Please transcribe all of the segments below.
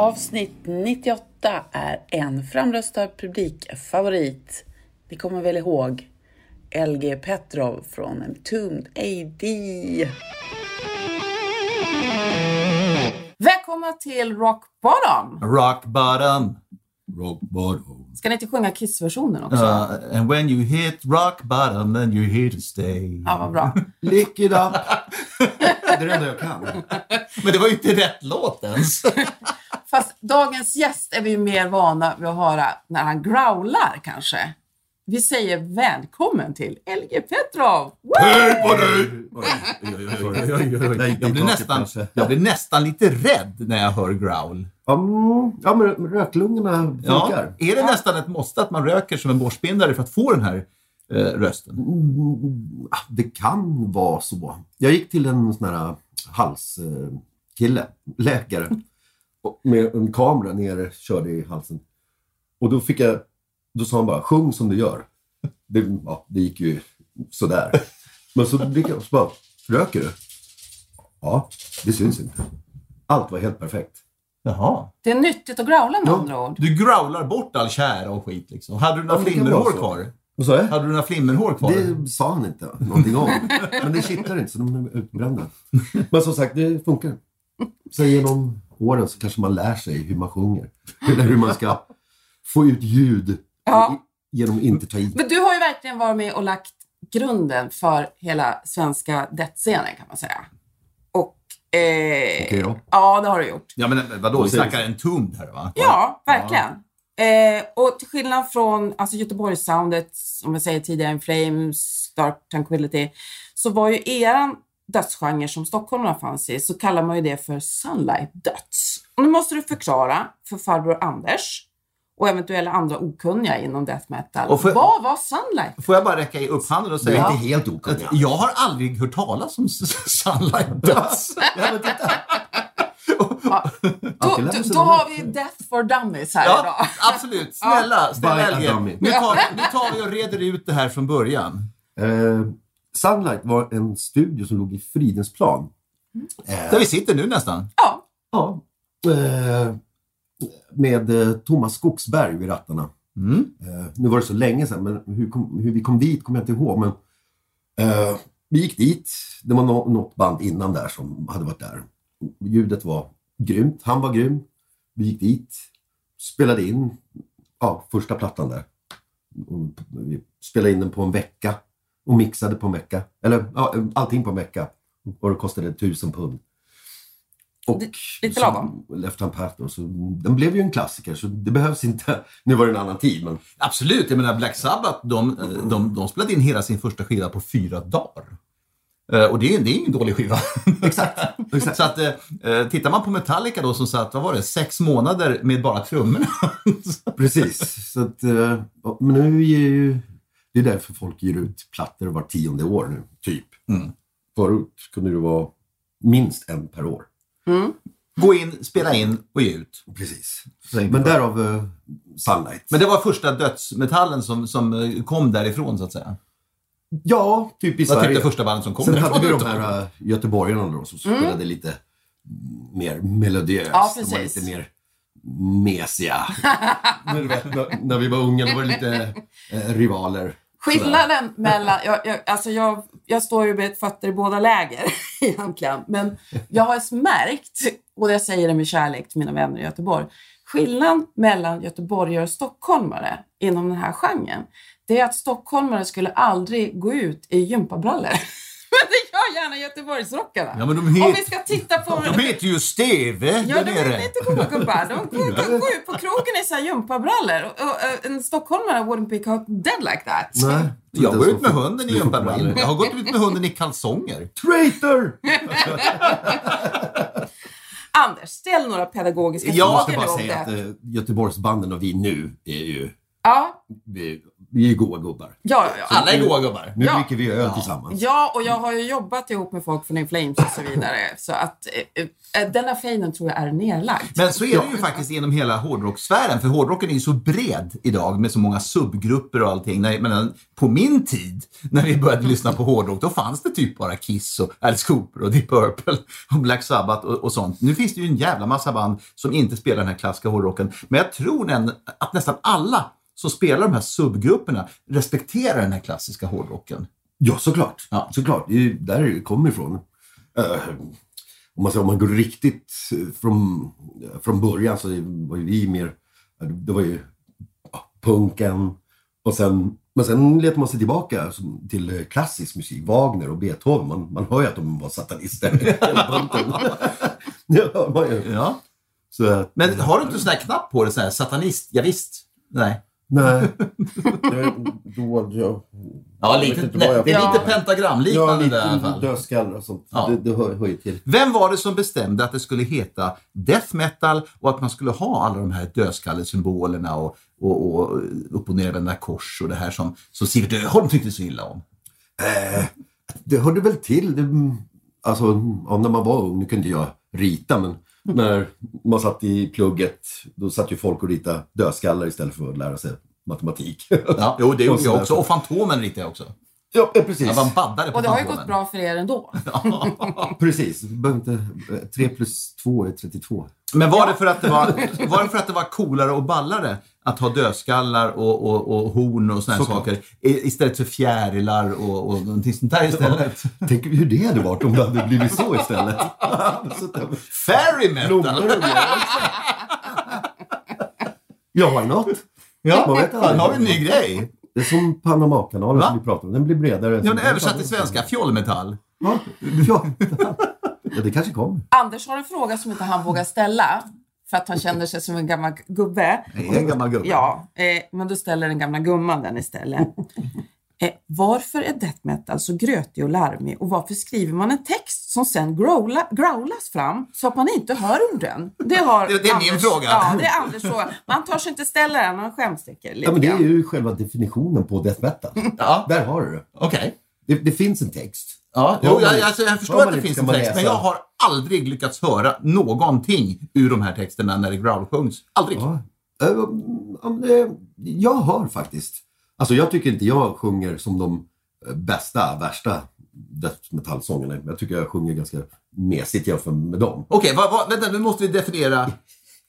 Avsnitt 98 är en framröstad publikfavorit. Ni kommer väl ihåg LG Petrov från Entombed AD. Välkomna till Rock Bottom! Rock bottom. Rock bottom. Ska ni inte sjunga Kiss-versionen också? Uh, and when you hit rock bottom then you're here to stay. Ja, vad bra. Lick it up. det är det enda jag kan. Men det var ju inte rätt låt ens. Fast dagens gäst är vi ju mer vana vid att höra när han growlar kanske. Vi säger välkommen till LG Petrov! Hej på dig! Jag blir, nästan, jag blir nästan lite rädd när jag hör growl. Mm, ja, men röklungorna Ja, funkar. är det nästan ett måste att man röker som en borstbindare för att få den här eh, rösten? Mm, ah, det kan vara så. Jag gick till en sån här halskille, läkare, och med en kamera nere, körde i halsen. Och då fick jag, då sa han bara, sjung som du gör. Det, ja, det gick ju sådär. Men så blickade jag och så bara, röker du? Ja, det syns inte. Allt var helt perfekt. Jaha. Det är nyttigt att growla med Ja. andra ord. Du growlar bort all kära och skit liksom. Hade du några Ja, flimmerhår kvar? Vad sa jag? Hade du några flimmerhår kvar? Det sa han inte någonting om. Men det kittlar inte så de är utbrända. Men som sagt, det funkar. Sen genom åren så kanske man lär sig hur man sjunger. Eller hur man ska få ut ljud Ja. genom att inte ta i. Men du har ju verkligen varit med och lagt grunden för hela svenska death-scenen kan man säga. Och... Eh, Okej då. Ja, det har du gjort. Ja men vadå, vi snackar en tumd här va? Ja, verkligen. Eh, och till skillnad från alltså Göteborgssoundet, som jag säger tidigare, In Flames, Dark Tranquility, så var ju eran dödsgenre som stockholmarna fanns i, så kallar man ju det för Sunlight Döds. Och nu måste du förklara för farbror Anders och eventuella andra okunniga inom death metal. Och för- Vad var Sunlight? Får jag bara räcka upp handen och Det säga är att inte helt okunniga. jag har aldrig hört talas om Sunlight Döds. Ja. Ja, då, då, då har vi Death for Dummies här Ja, idag. absolut. Snälla, snälla By a LG. dummy. Nu tar, nu tar vi och reder ut det här från början. Eh, Sunlight var en studio som låg i Fridhemsplan. Där vi sitter nu nästan. Ja, Ja. Eh, med eh, Thomas Skogsberg vid rattarna. Mm. Eh, nu var det så länge sedan, men hur, kom, hur vi kom dit kommer jag inte ihåg. Men, eh, vi gick dit. Det var nå- något band innan där som hade varit där. Ljudet var grymt. Han var grym. Vi gick dit, spelade in ja, första plattan där. Vi spelade in den på en vecka och mixade på en vecka. Eller ja, allting på en vecka. Och det kostade tusen pund. Och lite lagom. Left Hand Path då, så den blev ju en klassiker så det behövs inte. Nu var det en annan tid men Absolut. Jag menar Black Sabbath, de, de, de spelade in hela sin första skiva på fyra dagar. Eh, Och det är, det är ingen dålig skiva. exakt. exakt. Så att, eh, eh, tittar man på Metallica då som satt, vad var det, sex månader med bara trummorna. Precis. Så att, eh, men nu är ju, det är därför folk ger ut plattor var tionde år nu, typ. Mm. Förut kunde det vara minst en per år. Gå in, spela in och ge ut. Precis. Men därav uh, Sunlight. Men det var första dödsmetallen som, som eh, kom därifrån så att säga. ja, typ i Vad Sverige. tyckte första bandet som kom Sen därifrån? hade vi de här uh, göteborgarna då som spelade lite mer melodiöst. Ja, De var precis. lite mer mesiga. När, när vi var unga då var det lite eh, rivaler. Skillnaden mellan, jag, jag, alltså jag, jag står ju med fötter i båda läger egentligen, men jag har märkt, och jag säger det med kärlek till mina vänner i Göteborg, skillnaden mellan göteborgare och stockholmare inom den här genren, det är att stockholmare skulle aldrig gå ut i gympabrallor. Gärna Göteborgsrockarna. Ja, men de Om het- vi ska titta på... De heter ju Steve Ja, där de är nere. lite goa gubbar. De går, ut på krogen i så här gympabrallor. En stockholmare wouldn't be caught dead like that. Nej. Jag går ut med hunden i gympabrallor. brallor. Jag har gått ut med hunden i kalsonger. Traitor! Anders, ställ några pedagogiska Jag ska frågor bara om säga att det. eh, Göteborgsbanden och vi nu är ju, Ja, vi, vi är goa gubbar. ja, ja. Alla är goa gubbar. Nu Ja. dricker vi öl tillsammans. Ja, och jag har ju jobbat ihop med folk från In Flames och så vidare. Så att eh, eh, denna fejden tror jag är nerlagd. Men så är det ju faktiskt inom hela hårdrockssfären, för hårdrocken är ju så bred idag med så många subgrupper och allting. När, men på min tid, när vi började lyssna på hårdrock, då fanns det typ bara Kiss och Alice Cooper och Deep Purple och Black Sabbath och, och sånt. Nu finns det ju en jävla massa band som inte spelar den här klassiska hårdrocken. Men jag tror att nästan alla som spelar de här subgrupperna respekterar den här klassiska hårdrocken. Ja, såklart. Ja. Såklart. Det är ju där det kommer ifrån. Eh, om, man, om man går riktigt eh, från, från början så var ju vi mer... Det var ju ja, punken och sen... Men sen letar man sig tillbaka till eh, klassisk musik, Wagner och Beethoven. Man, man hör ju att de var satanister. hör man. Ja. Så, Men har du inte sån här knapp på det, sån här satanist? Ja, visst. Nej. Nej. Det- Då, jag, Ja, lite, det är lite pentagramliknande ja, där i alla fall. dödskallar och sånt. Ja. Det, det hör, hör ju till. Vem var det som bestämde att det skulle heta death metal och att man skulle ha alla de här dödskallesymbolerna och, och, och upp och nervända kors och det här som, som Sivert Öholm tyckte så illa om? Eh, det hörde väl till. Det, alltså, när man var ung, nu kunde jag rita, men när man satt i plugget, då satt ju folk och ritade dödskallar istället för att lära sig matematik. Ja, jo, det gjorde jag också. Och Fantomen ritade jag också. ja, eh, precis. Jag var baddare på Och det har ju gått bra för er ändå. Precis. Inte, eh, 3 plus 2 är 32. Men var det, för att det var, var det för att det var coolare och ballare att ha dödskallar och, och, och horn och såna här Såklart. saker i- istället för fjärilar och, och någonting sånt där istället? Tänk hur det hade varit om det hade blivit så istället. Så Fairy metal! Blommor och grejer. Ja? Ja, Man vet här har vi en ny grej. Det är som Panamakanalen som vi pratade om. Den blir bredare. Ja, men översatt till svenska, fjollmetall. Ja, ja. Ja, det kanske kommer. Anders har en fråga som inte han vågar ställa för att han känner sig som en gammal gubbe. Är en gammal gubbe. Ja, eh, men då ställer den gamla gumman den istället. Eh, varför är death metal så grötig och larmig och varför skriver man en text som sen growla, growlas fram så att man inte hör orden? Det, har Det- det är min fråga. Ja, det är Anders fråga. Man törs inte ställa den, man skämstycker lite Ja, men det är ju själva definitionen på death metal. Ja. Där har du det. Okej. det. Det finns en text. Ja, jo, jag, alltså, jag förstår att det finns ska en text, men läsa. jag har aldrig lyckats höra någonting ur de här texterna när det growlsjungs. Aldrig. Ja. Men, eh, Jag hör faktiskt. Alltså jag tycker inte jag sjunger som de eh, bästa, värsta death metal-sångerna. Jag tycker jag sjunger ganska mesigt jämfört med dem. Okej, vad, vänta, nu måste vi definiera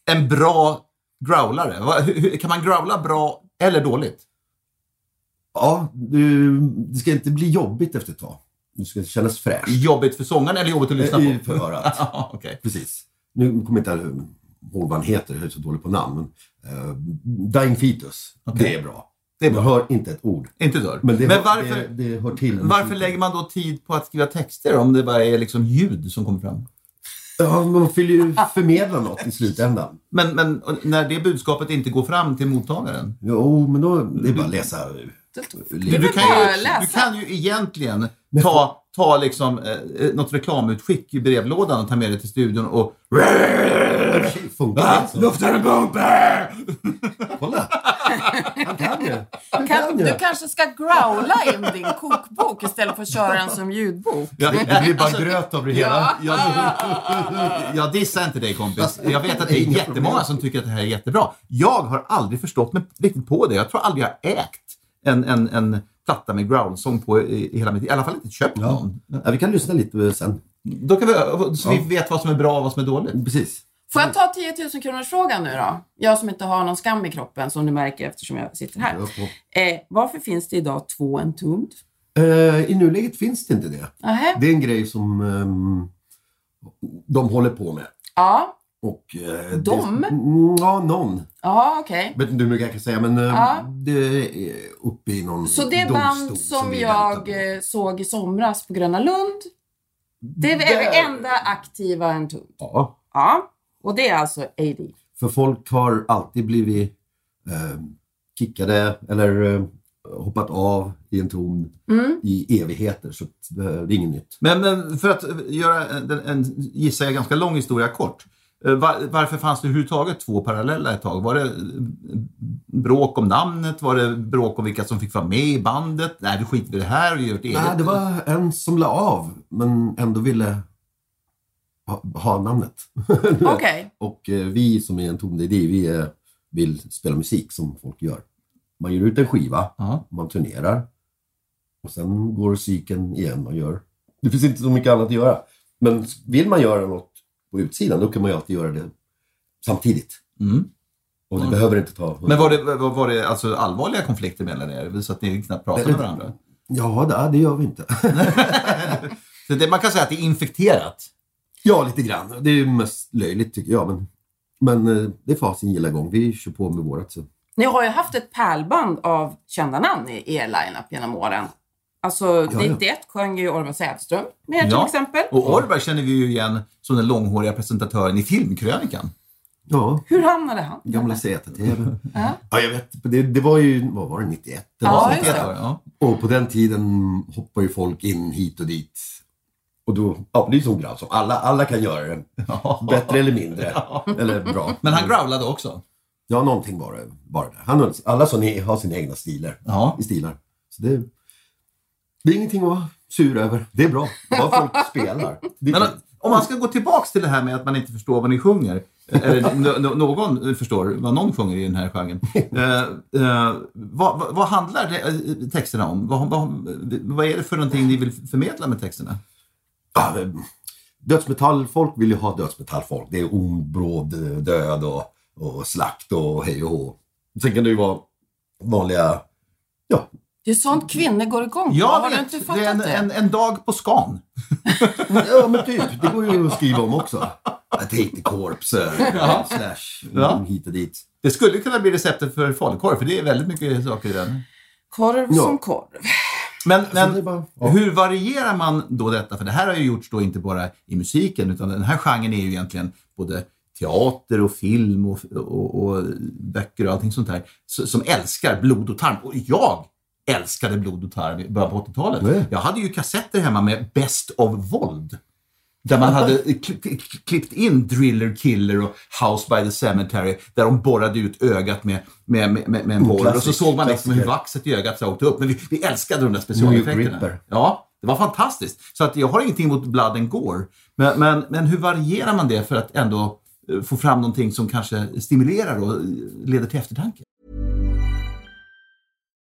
en bra growlare. Vad, hur, kan man growla bra eller dåligt? Ja, det ska inte bli jobbigt efter ett tag. Det ska kännas fräscht. Jobbigt för sångaren eller jobbigt att lyssna I- på? För örat. Okej. Precis. Nu kommer jag inte ihåg vad han heter, jag är så dålig på namn. Men, eh, Dying Fetus, det är bra. Det är bra. Man hör inte ett ord. Inte dörr. Men, det Men varför, det, det hör till. varför lägger man då tid på att skriva texter om det bara är liksom ljud som kommer fram? Ja, man vill ju förmedla något i slutändan. Men, men när det budskapet inte går fram till mottagaren? Jo, men då det är bara att läsa. Du, är du, kan bara ju, läsa. du kan ju egentligen ta, ta liksom, eh, något reklamutskick i brevlådan och ta med det till studion och... Funkar det så? Luften är bumper! Kolla! Han kan ju. Han Kan, kan ju. du kanske ska growla in din kokbok istället för att köra den som ljudbok. Ja, Det blir bara gröt av det hela. jag, jag dissar inte dig kompis. Jag vet att det är jättemånga som tycker att det här är jättebra. Jag har aldrig förstått mig riktigt på det. Jag tror aldrig jag har ägt en, en, en platta med growlsång på i, i hela mitt I alla fall inte köpt någon. Ja, vi kan lyssna lite sen. Då kan vi, så vi vet vad som är bra och vad som är dåligt. Precis. Får jag ta 10 000 kronors frågan nu då? Jag som inte har någon skam i kroppen, som du märker eftersom jag sitter här. Ja, Eh, varför finns det idag två Entombed? Eh, I nuläget finns det inte det. Nähä. Det är en grej som ehm, de håller på med. Ja, Och, eh, De? Det, Mm, ja, någon. ja okej. vet inte hur mycket jag kan säga, men eh, Ja. det är uppe i någon Så det band som vi jag eh, såg i somras på Gröna Lund, det är det enda aktiva Entombed. Ja, Ja, och det är alltså AD. för folk har alltid blivit eh, kickade eller eh, hoppat av i en ton Mm. i evigheter. Så eh, det är inget nytt. Men, men för att göra en, en gissar jag, ganska lång historia kort. Eh, Var, varför fanns det överhuvudtaget två parallella ett tag? Var det eh, bråk om namnet? Var det bråk om vilka som fick vara med i bandet? Nej, vi skiter i det här och gör ett eget. Nej, det var en som la av men ändå ville ha, ha namnet. Okej. Och eh, vi som är en ton vi eh, vill spela musik som folk gör. Man gör ut en skiva, Ja. man turnerar och sen går cykeln igen och gör. Det finns inte så mycket annat att göra. Men vill man göra något på utsidan då kan man ju alltid göra det samtidigt. Mm. Och det behöver inte ta... Men var det, var, det alltså allvarliga konflikter mellan er? Så att ni knappt pratade med varandra? Ja, det, det gör vi inte. Så det, man kan säga att det är infekterat. ja, lite grann. Det är ju mest löjligt tycker jag. Men, men eh, det får ha sin gilla gång. Vi kör på med vårat. Så. Ni har ju haft ett pärlband av kända namn i er line-up genom åren. Alltså, ja. 91 sjöng ju Orvar Sävström med till Ja. exempel. Och Orberg känner vi ju igen som den långhåriga presentatören i Filmkrönikan. Ja, Hur hamnade han? gamla ZTV. Ja. Ja, jag vet. Det, det var ju, vad var det, 91? Det Ja, var så. det. Ja. Och på den tiden hoppar ju folk in hit och dit. Och då, ja, det är ju som grav som alla, alla kan göra det. Bättre eller mindre. Eller bra. Men han growlade också. Ja, någonting var det. Var det. Han, alla som har sina egna stilar. Ja. I stilar. Så det, det är ingenting att vara sur över. Det är bra. Bara folk spelar. Men om man ska gå tillbaks till det här med att man inte förstår vad ni sjunger. Eller någon förstår vad någon sjunger i den här genren. Eh, eh, vad, vad, vad handlar det, eh, texterna om? Vad, vad, vad är det för någonting ni vill förmedla med texterna? Ja, dödsmetallfolk vill ju ha dödsmetallfolk. Det är ond, bråd, död och, och slakt och hej och hå. Sen kan det ju vara vanliga, ja, Det är sånt kvinnor går igång på. Jag har du inte det fattat är en, det? en, en dag på skan. ja men typ. Det går ju att skriva om också. I take the corpse, eh, slash, Ja. hit och dit. Det skulle kunna bli receptet för falukorv, för det är väldigt mycket saker i den. Korv Ja. som korv. Men, det är men bara- ja. hur varierar man då detta? För det här har ju gjorts då inte bara i musiken, utan den här genren är ju egentligen både teater och film och, och, och böcker och allting sånt där, som älskar blod och tarm. Och jag älskade blod och tarm i början på 80-talet. Nej. Jag hade ju kassetter hemma med Best of Våld. Där man hade kli- kli- klippt in Driller Killer och House by the Cemetery där de borrade ut ögat med, med, med, med en borr. Och så såg man liksom hur vaxet i ögat åkte upp. Men vi, vi älskade de där specialeffekterna. Ja, det var fantastiskt. Så att jag har ingenting emot Blood and Gore. Men, men, men hur varierar man det för att ändå eh, få fram någonting som kanske stimulerar och eh, leder till eftertanke?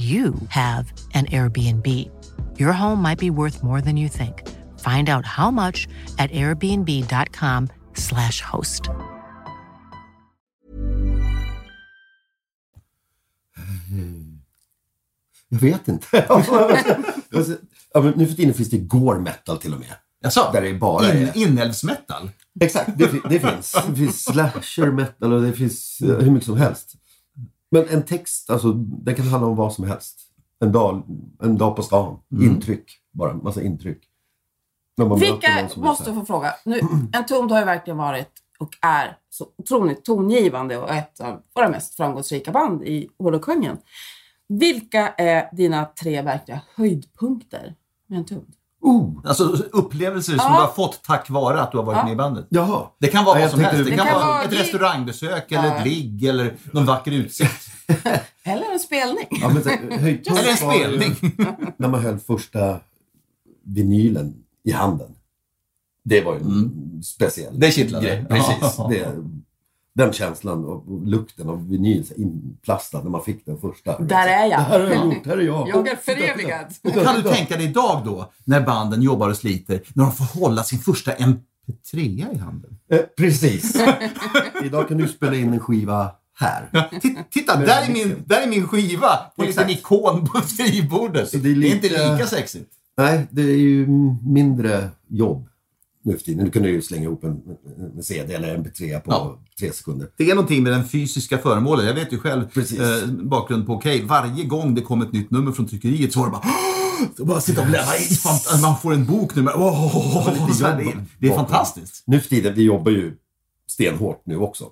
you have an Airbnb. Your home might be worth more than you think. Find out how much at airbnb.com/slash host. Jag vet inte. ja, men nu för tiden finns det gore metal till och med. Jaså? Där det bara In, är... inälvsmetal? Exakt, det, det finns. Det finns slasher metal och det finns eh, hur mycket som helst. Men en text, alltså, den kan handla om vad som helst. En dag, en dag på stan. Intryck. Bara massa intryck. Vilka, måste få fråga. Nu, Entombed har ju verkligen varit och är så otroligt tongivande och ett av våra mest framgångsrika band i hårdrockgenren. Vilka är dina tre verkliga höjdpunkter med Entombed? Oh, Alltså upplevelser som Ja. du har fått tack vare att du har varit Ja. med i bandet. jaha. Det kan vara Ja, vad som helst. Det, Det kan, kan vara ett restaurangbesök eller Ja. ett ligg eller någon vacker utsikt. Eller en spelning? Ja, men, Eller en spelning. När man höll första vinylen i handen. Det var ju en speciell Det kittlade. grej. Precis. Ja. Det, den känslan och, och lukten av vinyl så inplastad när man fick den första. Där är jag. Det här har jag gjort, här är jag. Jag är förevigad. Kan du tänka dig idag då, när banden jobbar och sliter, när de får hålla sin första MP3 i handen? Eh, precis. Idag kan du spela in en skiva här. Titta, där är, min, där är min skiva på en liten ikon på skrivbordet. Så Det det är, är inte lite- lika sexigt. Nej, det är ju mindre jobb nu för tiden. Du kan ju slänga ihop en, en CD eller en MP3 på Ja. tre sekunder. Det är någonting med den fysiska föremålet. Jag vet ju själv, eh, bakgrund på Okej, varje gång det kom ett nytt nummer från tryckeriet så var det bara så bara sitta och bläddra i. Man får en bok nu. men- här, jobb det, är- det är fantastiskt. Nu för tiden, vi jobbar ju stenhårt nu också.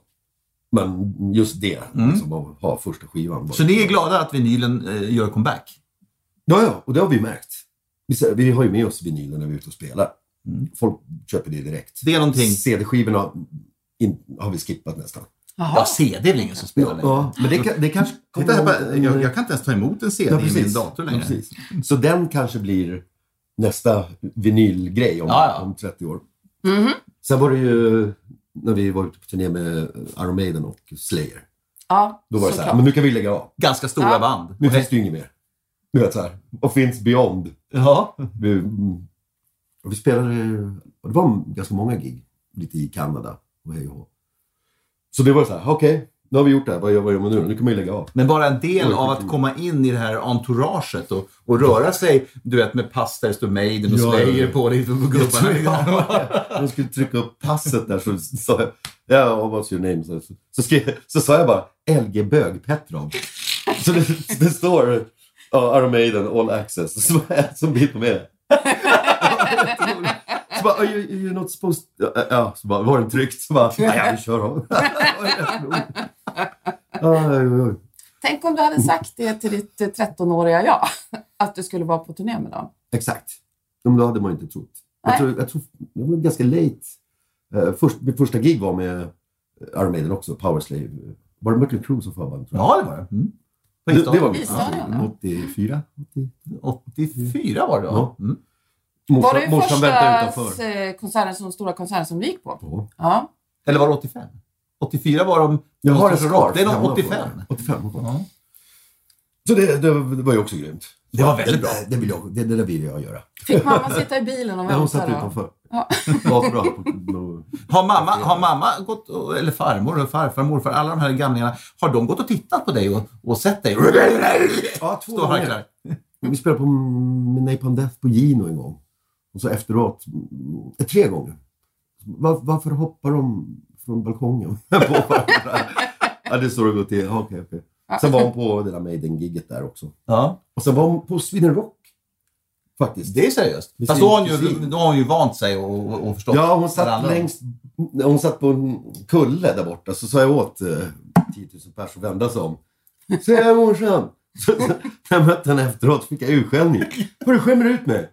Men just det, liksom, att ha första skivan. Mm. Så ni är glada att vinylen eh, gör comeback? Ja, ja, och det har vi märkt. Vi, vi har ju med oss vinylen när vi är ute och spelar. Folk köper det direkt. Det är någonting... CD-skivorna in, har vi skippat nästan. Ja, CD är väl ingen som spelar längre? Ja, men det, kan- det kanske Titta här, jag, jag kan inte ens ta emot en CD Ja, i min dator Ja, längre. precis. Så den kanske blir nästa vinylgrej om, Ja, ja. om 30 år. Sen var det ju när vi var ute på turné med Iron Maiden och Slayer. Ja, Då var det så här, men nu kan vi lägga av. Ganska stora Ja. band. Nu finns det ju inget mer. Du vet så här, vad finns beyond? Ja. Vi, mm, och vi spelade, och det var ganska många gig. Lite i Kanada och hej och. Så det var så här, okej, nu har vi gjort det här, vad gör, vad gör man nu? Nu kan man ju lägga av. Men bara en del av att komma in i det här entouraget och, och röra sig, du vet med pass där det står Maiden och Ja, Slayer ja, på lite på gubbarna. De skulle trycka upp passet där så sa jag, ja, what's your name? Så, så, skrev, så sa jag bara LG Bög Petrov. Så det, det står ja, Iron Maiden All Access så jag som bild på mig. Så bara, "Oh, you, you're not supposed ja, ja, så bara, var den tryckt? Så bara, ja, vi kör oj. Tänk om du hade sagt det till ditt eh, 13-åriga jag, att du skulle vara på turné med dem. Exakt. Ja, Men då hade man inte trott. Jag Nej. tror, jag tror jag var ganska late. Uh, först, mitt första gig var med Iron Maiden också, Powerslave. Var det Mötley Crüe som förband? tror jag? Ja, det var det. Mm. Det, det var mitt Island, första ja. gig. 84? 80. 84 var det Ja. va? Mm. Var Morsan, det morsan första utanför. eh, konserten som, stora konserten som du gick på? Ja. Ja. Eller var det 85? 84 var de... Jag har en scarf. Det är nog hemma på 85. den. 85. Ja. Så det, det, det var ju också grymt. Det var väldigt bra. Det, vill jag, det, det där vill jag göra. Fick mamma sitta i bilen och Ja, hon vänta? satt utanför. Ja. Gatbra. Har mamma, har mamma gått, eller farmor och farfar, morfar, alla de här gamlingarna, har de gått och tittat på dig och, och sett dig? Ja, två gånger. Vi spelade på Napalm Death på Gino en gång. Och så efteråt, mm, tre gånger. Var, varför hoppar de från balkongen på varandra? ja, det står och går till. Ja, okej, okej. Sen var hon på det där Maiden-gigget där också. Ja, Och sen var hon på Sweden Rock. Faktiskt. det är seriöst. Med Fast då har hon ju, kusin. då har hon ju vant sig och, och, och förstått. Ja, hon det satt längst... Hon satt på en kulle där borta. Så sa jag åt eh, 10 000 pers att vända sig om. Se här morsan! Så, så, när jag mötte henne efteråt fick jag urskällning. Vad du skämmer ut mig.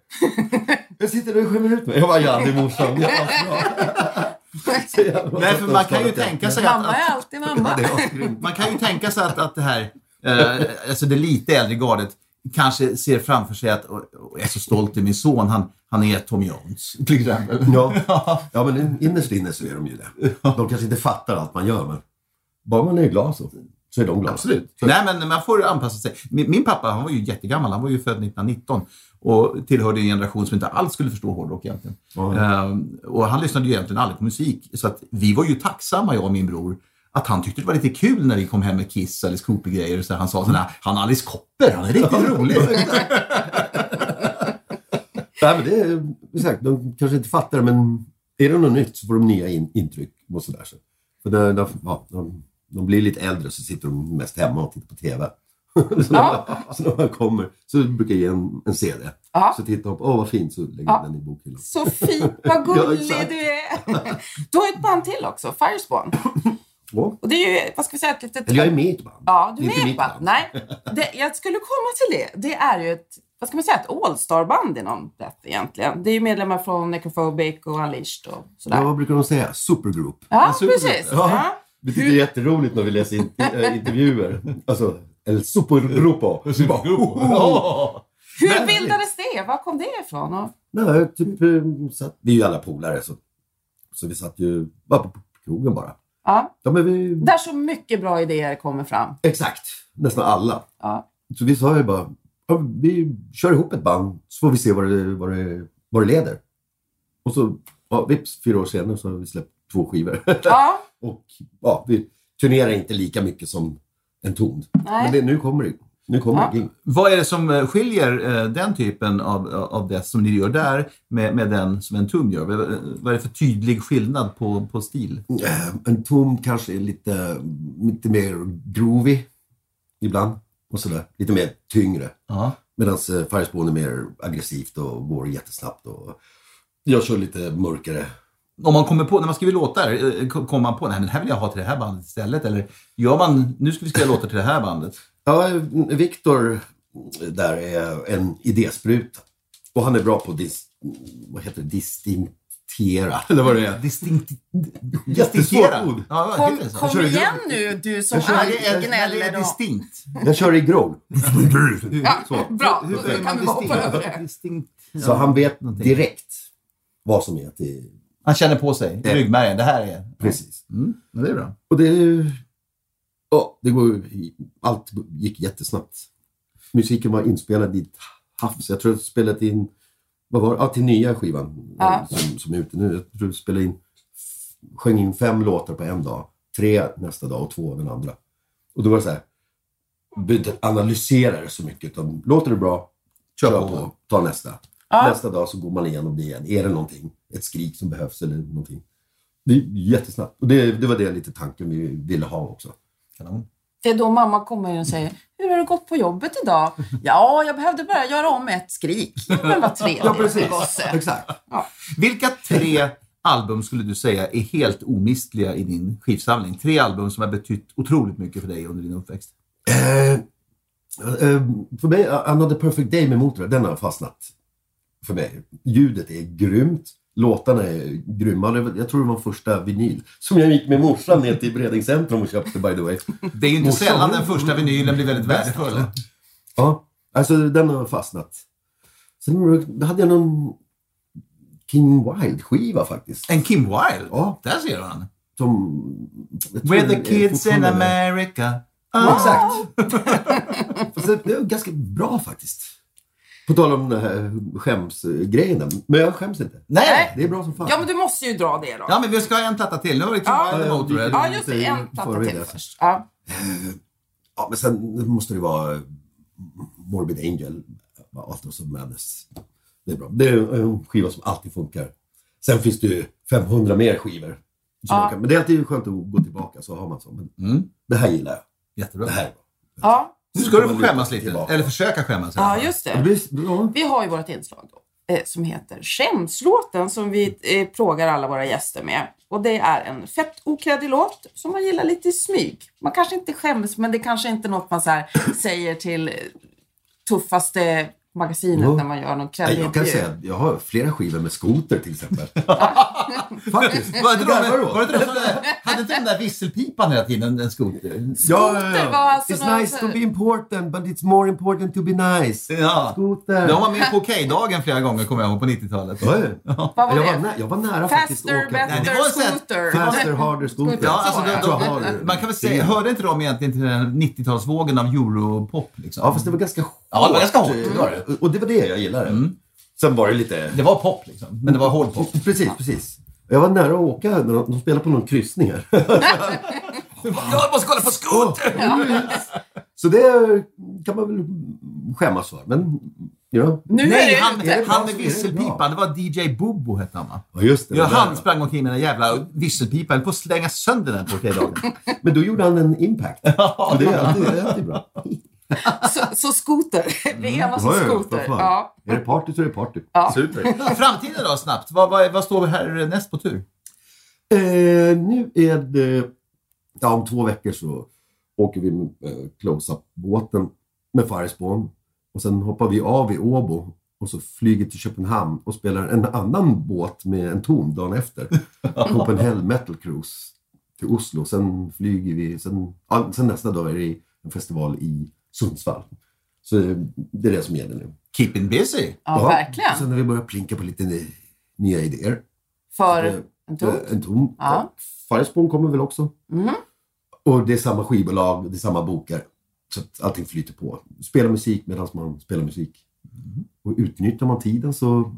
Jag sitter där och skämmer ut mig. Jag bara, ja det är morsan. Ja, så Nej, för man kan ju tänka sig att, Mamma är alltid mamma. Man kan ju tänka sig att, att det här, eh, alltså det lite äldre gardet kanske ser framför sig att, och, och jag är så stolt i min son, han, han är Tom Jones till exempel. Ja. ja, men innerst inne så är de ju det. De kanske inte fattar allt man gör, men bara man är glad så, så är de glada. Absolut. Nej, men man får anpassa sig. Min, min pappa han var ju jättegammal. Han var ju född 1919 och tillhörde en generation som inte alls skulle förstå hårdrock egentligen. Ja. Ehm, och han lyssnade ju egentligen aldrig på musik. Så att vi var ju tacksamma, jag och min bror, att han tyckte det var lite kul när vi kom hem med Kiss eller Cooper-grejer. Så han sa sådär, han Alice Copper, han är riktigt rolig. Nej, men det är exakt, de kanske inte fattar det, men är det något nytt så får de nya in, intryck och sådär. Så. För det, de, ja, de, de blir lite äldre så sitter de mest hemma och tittar på TV. Så, när, så när man kommer så brukar jag ge en, en CD. Ja. Så tittar de på, åh vad fint, så lägger Ja. den i bokhyllan. Så fint, vad gullig du är. Du har ett band till också, Firespawn. Och det är ju, vad ska vi säga, ett litet... Eller jag är med i ett band. Ja, du är inte med i ett band. Nej, det, jag skulle komma till det. Det är ju ett, vad ska man säga, ett all-star-band inom det egentligen. Det är ju medlemmar från Necrophobic och Unleashed och sådär. Ja, vad brukar de säga? Supergroup. Ja, supergrupp. precis. Ja. Ja. Vi tycker det är jätteroligt när vi läser in, intervjuer. Alltså, El Supergrupo. Ja. Hur bildades det? Var kom det ifrån? Och, Nej, typ, eh, satt, vi är ju alla polare så, så vi satt ju bara på krogen bara. ja. Ja, men vi, Där så mycket bra idéer kommer fram. exakt, nästan alla. Ja. Så vi sa ju bara, ja, vi kör ihop ett band så får vi se vad det, vad det, vad det leder. Och så, ja, vips, fyra år senare så har vi släppt två skivor. Ja, och ja, vi turnerar inte lika mycket som en ton. Nej. Men det, nu kommer det. Nu kommer Ja. det. Vad är det som eh, skiljer eh, den typen av, av det som ni gör där med, med den som en tum gör? Vad är det för tydlig skillnad på, på stil? Eh, En tom kanske är lite, lite mer groovy ibland. Och sådär. Lite mer tyngre. Ja. Medan Firespawn är mer aggressivt och går jättesnabbt. Och jag kör lite mörkare. Om man kommer på, när man skriver låtar, eh, kom- kommer man på nej men det här vill jag ha till det här bandet istället? Eller gör man, nu ska vi skriva låtar till det här bandet? Ja, Viktor där är en idéspruta. Och han är bra på dis, vad heter det, distinktera. Eller vad det är. Distinkt... Jättesvårt ord. Ja, kom, kom igen nu du som Jag är gnäller. och- distinkt. Jag kör i growl. Ja, bra, då kan vi hoppa över det. Så han vet direkt vad som är till... Han känner på sig, i ryggmärgen, det här är... Precis. Mm, men det är bra. Och det... Ja, det går, allt gick jättesnabbt. Musiken var inspelad i ett havs. Jag tror jag spelat in, vad var det? Ja, till nya skivan Ja. som, som är ute nu. Jag tror jag spelade in, sjöng in fem låtar på en dag. Tre nästa dag och två den andra. Och då var det så här, behövde inte analysera det så mycket. Utan, låter det bra, Kör kör på. på, ta nästa. Ja. Nästa dag så går man igenom det igen. Är det någonting, ett skrik som behövs eller någonting. Det är jättesnabbt. Och det, det var det lite tanken vi ville ha också. Kanon. Det är då mamma kommer in och säger Hur har det gått på jobbet idag? Ja, jag behövde bara göra om ett skrik. Men vad trevligt, gosse. Exakt. Vilka tre album skulle du säga är helt omistliga i din skivsamling? Tre album som har betytt otroligt mycket för dig under din uppväxt. Eh, eh, för mig, Another Perfect Day med Motörhead, den har fastnat för mig. Ljudet är grymt. Låtarna är grymma. Jag tror det var första vinyl som jag gick med morsan ner till Bredäng centrum och köpte by the way. Det är ju inte Morsan. sällan den första vinylen blir väldigt värdefull. Ja, alltså den har fastnat. Sen hade jag någon King Wild-skiva faktiskt. En Kim Wilde? Ja. Där ser du han. Som... det the kids in America. Ja, exakt. Det är ganska bra faktiskt. På tal om den här skämsgrejen. Men jag skäms inte. Nej! Det är bra som fan. Ja, men du måste ju dra det då. Ja, men vi ska ha en platta till. Nu har vi Kim Ja. Motörhead. Ja, just det. En platta till först. Ja. Ja, men sen måste det vara Morbid Angel. Autos of Madness. Det är bra. Det är en skiva som alltid funkar. Sen finns det ju 500 mer skivor. som Ja. kan, men det är alltid skönt att gå tillbaka så har man så. Men Mm. Det här gillar jag. Jättebra. Det här är bra. Ja. Nu ska du få skämmas lite. tillbaka. Eller försöka skämmas. ja, just Det. Vi har ju vårt inslag då. eh, som heter Skämslåten som vi eh, plågar alla våra gäster med. Och det är en fett okreddig låt som man gillar lite i smyg. Man kanske inte skäms, men det kanske inte är något man så här, säger till eh, tuffaste magasinet Jo. när man gör någon Nej, kreddig jag kan säga att jag har flera skivor med skoter till exempel. Faktiskt. Var det de, var det de, som- hade inte den där visselpipan hela tiden, en skoter? Skoter var alltså It's nice så- to be important but it's more important to be nice. Ja. Skoter. De var med på Okej-dagen flera gånger, kommer jag ihåg, på 90-talet. Oj. Vad var jag, det? var nä- jag var nära faktiskt Faster, att åka. better, var så här- scooter. Faster, harder, scooter. Ja, alltså, Så de, var de, har- man kan väl säga, hörde inte de egentligen till den här 90-talsvågen av europop? Liksom? Ja, fast det var ganska hårt. Ja, det var ganska hårt. Det var det. Och det var det jag gillade. Sen var det lite... Det var pop, liksom. men det var hård pop. Precis, precis. Jag var nära att åka när de, de spelade på någon kryssning här. Jag måste kolla på skoter! Så det kan man väl skämmas för. Men, know. Nu är Nej, det han, är det han med visselpipan, det var DJ Bobo hette han va? Ja, just det. Ja, där, han va? sprang omkring med den jävla visselpipan. Jag på att slänga sönder den på Okej-dagen. Men då gjorde han en impact. Så det är alltid, det är alltid bra. så, så skoter. Vi om Ja, ja, skoter. Ja. Är det party så är det party. Ja. Super. Framtiden då, snabbt. Vad, vad, vad står här näst på tur? Eh, nu är det... Ja, om två veckor så åker vi med eh, close-up-båten med Firespån. Och sen hoppar vi av i Åbo och så flyger till Köpenhamn och spelar en annan båt med en ton dagen efter. Copenhagen Metal Cruise till Oslo. Sen flyger vi... Sen, ja, sen nästa dag är det en festival i Sundsvall. Så det är det som gäller nu. Keeping busy. Ja, verkligen. Sen har vi börjat plinka på lite ny- nya idéer. För Eh, en ton. Eh, En ton. Ja. Firespån kommer väl också. Mhm. Och det är samma skivbolag, det är samma bokar. Så att allting flyter på. Spela musik medan man spelar musik. Och utnyttjar man tiden så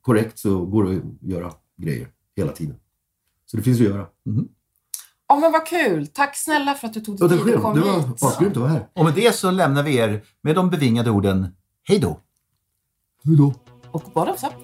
korrekt så går det att göra grejer hela tiden. Så det finns att göra. Ja, men vad kul. Tack snälla för att du tog dig tid och kom Det var hit. att vara här. Och med det så lämnar vi er med de bevingade orden Hej då! Hej då. Och bottoms up.